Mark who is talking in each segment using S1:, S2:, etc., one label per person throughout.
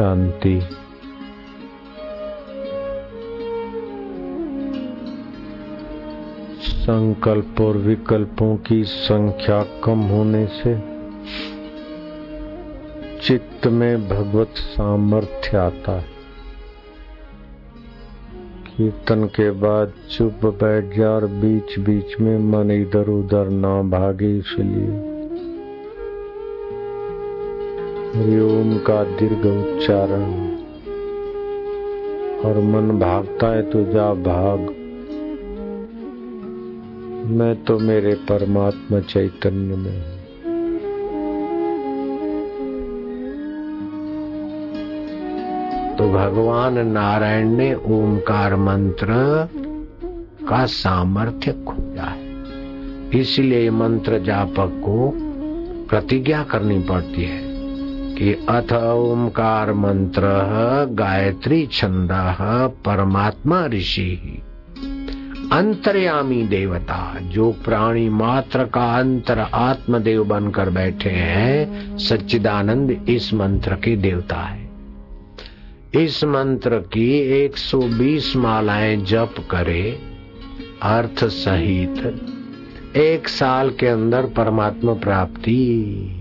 S1: शांति। संकल्प और विकल्पों की संख्या कम होने से चित्त में भगवत सामर्थ्य आता है। कीर्तन के बाद चुप बैठ जा और बीच बीच में मन इधर उधर ना भागे इसलिए। हरिओम का दीर्घ उच्चारण। और मन भागता है तो जा भाग। मैं तो मेरे परमात्मा चैतन्य में तो भगवान नारायण ने ओमकार मंत्र का सामर्थ्य खोजा है। इसलिए मंत्र जापक को प्रतिज्ञा करनी पड़ती है। कि अथ ओंकार मंत्र गायत्री छंद परमात्मा ऋषि। अंतर्यामी देवता, जो प्राणी मात्र का अंतर आत्मदेव बनकर बैठे हैं, सच्चिदानंद इस मंत्र के देवता है। इस मंत्र की 120 मालाएँ जप करे। अर्थ सहित, एक साल के अंदर परमात्मा प्राप्ति।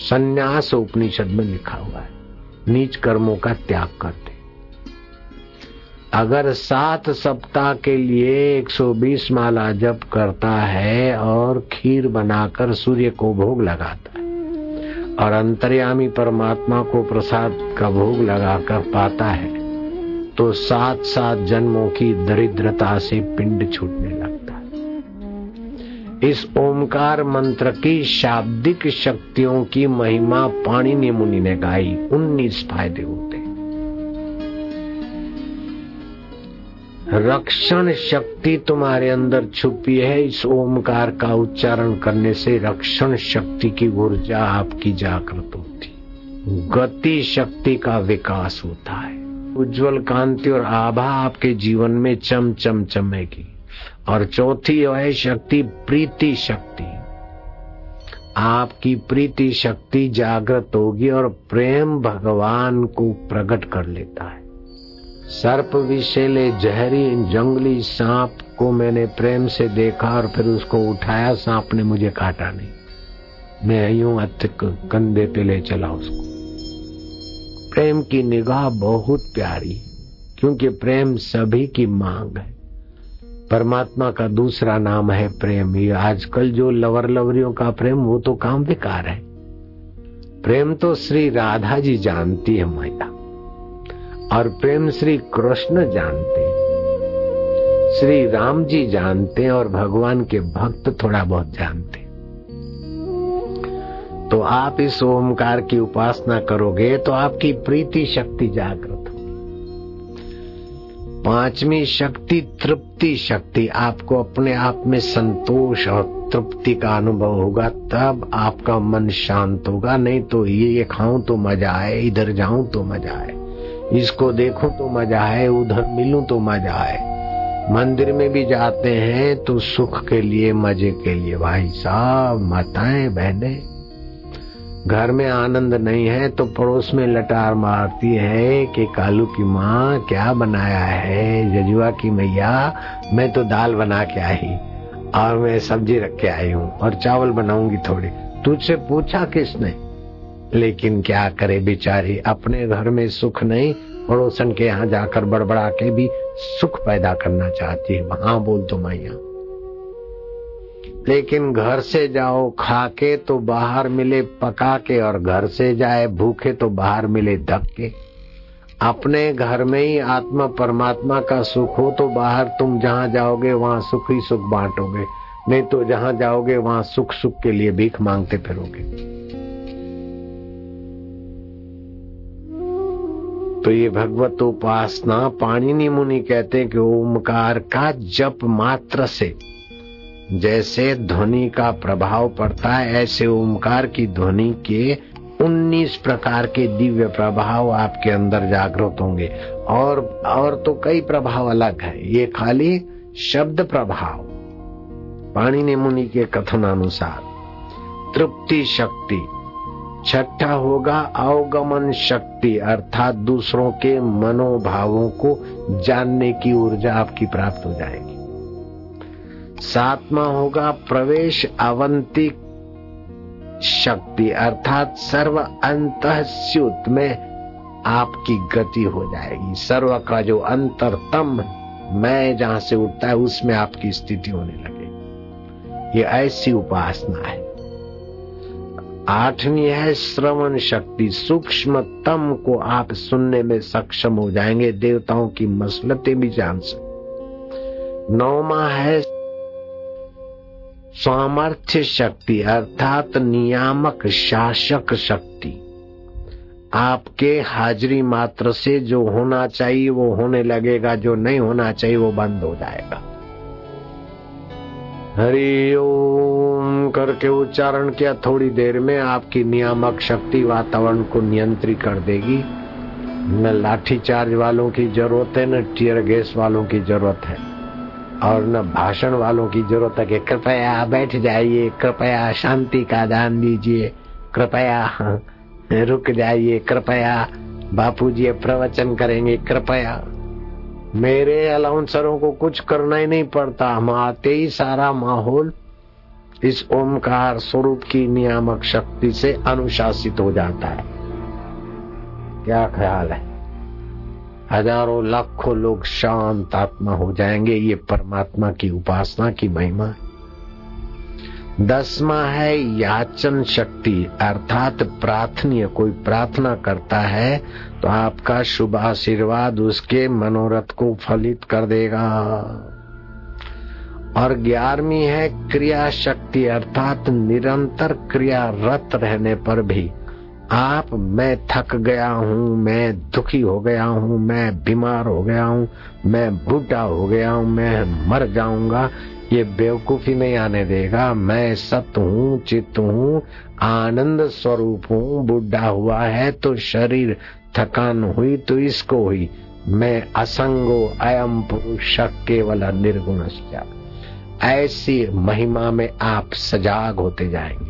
S1: संन्यास उपनिषद में लिखा हुआ है, नीच कर्मों का त्याग करते। अगर सात सप्ताह के लिए 120 माला जप करता है और खीर बनाकर सूर्य को भोग लगाता है, और अंतर्यामी परमात्मा को प्रसाद का भोग लगाकर पाता है तो सात सात जन्मों की दरिद्रता से पिंड छूटने लगता इस ओमकार मंत्र की शाब्दिक शक्तियों की महिमा पाणिनि मुनि ने गाई, उन्नीस फ़ायदे होते। रक्षण शक्ति तुम्हारे अंदर छुपी है, इस ओमकार का उच्चारण करने से रक्षण शक्ति की ऊर्जा आपकी जागृत होती। गति शक्ति का विकास होता है। उज्जवल कांति और आभा आपके जीवन में चम चम चमेगी। और चौथी है शक्ति, प्रीति शक्ति। आपकी प्रीति शक्ति जागृत होगी और प्रेम भगवान को प्रकट कर लेता है। सर्प विशेले जहरी जंगली सांप को मैंने प्रेम से देखा और फिर उसको उठाया, सांप ने मुझे काटा नहीं। मैं यूँ अतिक कंधे पे ले चला उसको। प्रेम की निगाह बहुत प्यारी, क्योंकि प्रेम सभी की मांग है। परमात्मा का दूसरा नाम है प्रेम। ये आजकल जो लवर लवरियों का प्रेम, वो तो काम विकार है। प्रेम तो श्री राधा जी जानती है मैया, और प्रेम श्री कृष्ण जानते श्री राम जी जानते हैं और भगवान के भक्त थोड़ा बहुत जानते तो आप इस ओमकार की उपासना करोगे तो आपकी प्रीति शक्ति जागृत हो। पांचवी शक्ति तृप्ति शक्ति। आपको अपने आप में संतोष और तृप्ति का अनुभव होगा, तब आपका मन शांत होगा। नहीं तो ये ये खाऊं तो मज़ा आए, इधर जाऊँ तो मज़ा आए, इसको देखो तो मज़ा आए, उधर मिलूं तो मज़ा आए। मंदिर में भी जाते हैं तो सुख के लिए, मज़े के लिए। भाई साहब, माताएँ, बहने घर में आनंद नहीं है तो पड़ोस में लटार मारती है कि कालू की माँ क्या बनाया है? जजुआ की मैया, मैं तो दाल बना के आई और मैं सब्ज़ी रख के आई हूँ और चावल बनाऊँगी थोड़ी। तुझसे पूछा किसने? लेकिन क्या करे बेचारी? अपने घर में सुख नहीं, पड़ोसन के यहाँ जाकर बड़बड़ा के भी सुख पैदा करना चाहती है। हाँ बोल तो मैया। लेकिन घर से जाओ खा के तो बाहर मिले पका के और घर से जाए, भूखे तो बाहर मिले, धक्के। अपने घर में ही आत्मा परमात्मा का सुख हो तो बाहर तुम जहाँ जाओगे, वहाँ सुख ही सुख बांटोगे। नहीं तो जहाँ जाओगे, वहाँ सुख सुख के लिए भीख मांगते फिरोगे। तो ये भगवत उपासना पाणिनि मुनि कहते हैं कि ओमकार का जप मात्र से जैसे ध्वनि का प्रभाव पड़ता है, ऐसे ओमकार की ध्वनि के 19 प्रकार के दिव्य प्रभाव आपके अंदर जागृत होंगे। और और तो कई प्रभाव अलग है। ये खाली शब्द प्रभाव। पाणी ने मुनि के कथन अनुसार तृप्ति शक्ति, छठा होगा अवगमन शक्ति, अर्थात दूसरों के मनोभावों को जानने की ऊर्जा आपकी प्राप्त हो जाएगी। सातवा होगा प्रवेश अवंतिक शक्ति, अर्थात सर्व अंत में आपकी गति हो जाएगी। सर्व का जो अंतरतम मैं जहाँ से उठता है, उसमें आपकी स्थिति होने लगे ये ऐसी उपासना है। आठवीं है, श्रवण शक्ति, सूक्ष्मतम को आप सुनने में सक्षम हो जाएँगे, देवताओं की मसलतें भी जान सकते नौमा है सामर्थ्य शक्ति अर्थात नियामक शासक शक्ति। आपके हाजिरी मात्र से जो होना चाहिए, वो होने लगेगा, जो नहीं होना चाहिए, वो बंद हो जाएगा। हरि ओम करके उच्चारण किया, थोड़ी देर में आपकी नियामक शक्ति वातावरण को नियंत्रित कर देगी। न लाठी चार्ज वालों की ज़रूरत है, न टीयर गैस वालों की ज़रूरत है। और न भाषण वालों की ज़रूरत है कृपया बैठ जाइए, कृपया शांति का दान दीजिए, कृपया रुक जाइए, कृपया बापू जी प्रवचन करेंगे, कृपया। मेरे अलाउंसरों को कुछ करना ही नहीं पड़ता, हम आते ही सारा माहौल इस ओमकार स्वरूप की नियामक शक्ति से अनुशासित हो जाता है। क्या ख्याल है? हज़ारों लाखों लोग शांत आत्मा हो जाएँगे, ये परमात्मा की उपासना की महिमा दसवा है याचन शक्ति, अर्थात प्रार्थनीय। कोई प्रार्थना करता है तो आपका शुभ आशीर्वाद उसके मनोरथ को फलित कर देगा। और ग्यारहवीं है क्रिया शक्ति अर्थात निरंतर क्रियारत रहने पर भी। आप, मैं थक गया हूँ, मैं दुखी हो गया हूँ, मैं बीमार हो गया हूँ, मैं बूढ़ा हो गया हूँ, मैं मर जाऊँगा, ये बेवकूफ़ी नहीं आने देगा। मैं सत हूँ चित हूँ, आनंद स्वरूप हूँ, बुढ़ा हुआ है तो शरीर थकान हुई तो इसको हुई मैं असंगो अयम पुरुष केवल निर्गुण ऐसी महिमा में आप सजाग होते जाएँगे।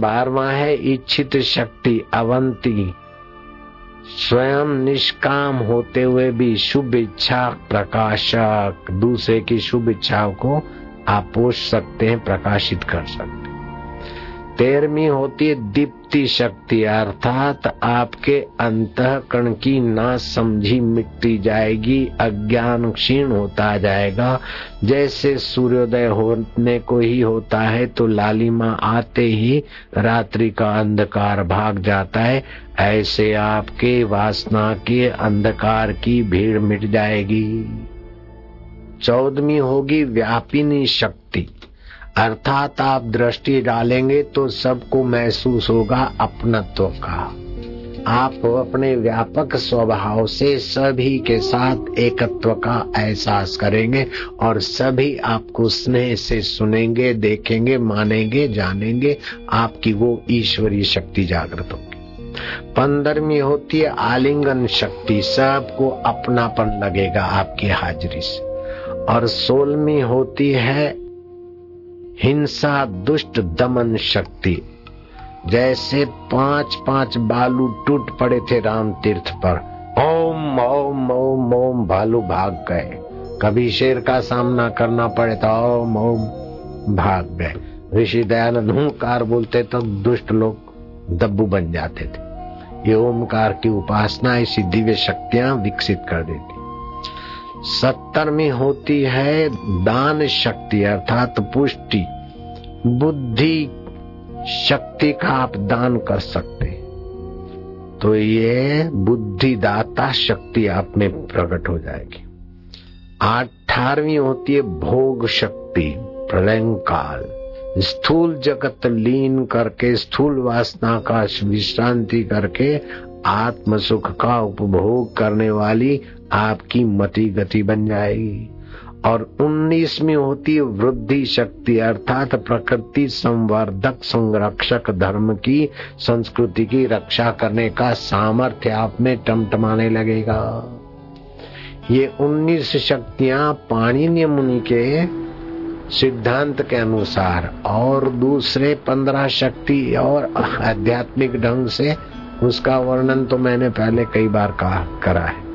S1: बारवा है इच्छित शक्ति अवंती। स्वयं निष्काम होते हुए भी शुभ इच्छा प्रकाशक। दूसरे की शुभ इच्छाओं को आप पोष सकते हैं, प्रकाशित कर सकते तेरहवीं होती है दीप्ति शक्ति अर्थात आपके अंतकरण की ना समझी मिटती जाएगी, अज्ञान क्षीण होता जाएगा। जैसे सूर्योदय होने को ही होता है तो लालिमा आते ही रात्रि का अंधकार भाग जाता है। ऐसे आपके वासना के अंधकार की भीड़ मिट जाएगी। चौदहवीं होगी व्यापिनी शक्ति। अर्थात आप दृष्टि डालेंगे तो सबको महसूस होगा अपनत्व का। आप अपने व्यापक स्वभाव से सभी के साथ एकत्व का एहसास करेंगे और सभी आपको स्नेह से सुनेंगे, देखेंगे, मानेंगे, जानेंगे। आपकी वो ईश्वरीय शक्ति जागृत होगी। पंद्रहवीं होती है आलिंगन शक्ति। सबको अपनापन लगेगा आपकी हाजिरी से। और सोलहवीं होती है हिंसा, दुष्ट दमन शक्ति। जैसे पाँच पाँच बालू टूट पड़े थे राम तीर्थ पर। ओम ओम ओम ओम, भालू भाग गए। कभी शेर का सामना करना पड़े तो ओम ओम, भाग गए। ऋषि दयानंद ओंकार बोलते तो दुष्ट लोग दब्बू बन जाते थे। ये ओमकार की उपासना ऐसी दिव्य शक्तियाँ विकसित कर देती। सत्तर में होती है दान शक्ति, अर्थात पुष्टि। बुद्धि शक्ति का आप दान कर सकते तो ये बुद्धिदाता शक्ति आप में प्रकट हो जाएगी। अठारहवीं होती है भोग शक्ति, प्रलयकाल। स्थूल जगत लीन करके, स्थूल वासना का विश्रांति करके आत्म सुख का उपभोग करने वाली आपकी मति गति बन जाएगी। और उन्नीसवीं होती है वृद्धि शक्ति अर्थात प्रकृति संवर्धक संरक्षक धर्म की संस्कृति की रक्षा करने का सामर्थ्य आप में टमटमाने लगेगा। ये उन्नीस शक्तियाँ पाणिनि मुनि के सिद्धांत के अनुसार और दूसरे पंद्रह शक्ति और आध्यात्मिक ढंग से उसका वर्णन तो मैंने पहले कई बार कहा करा है।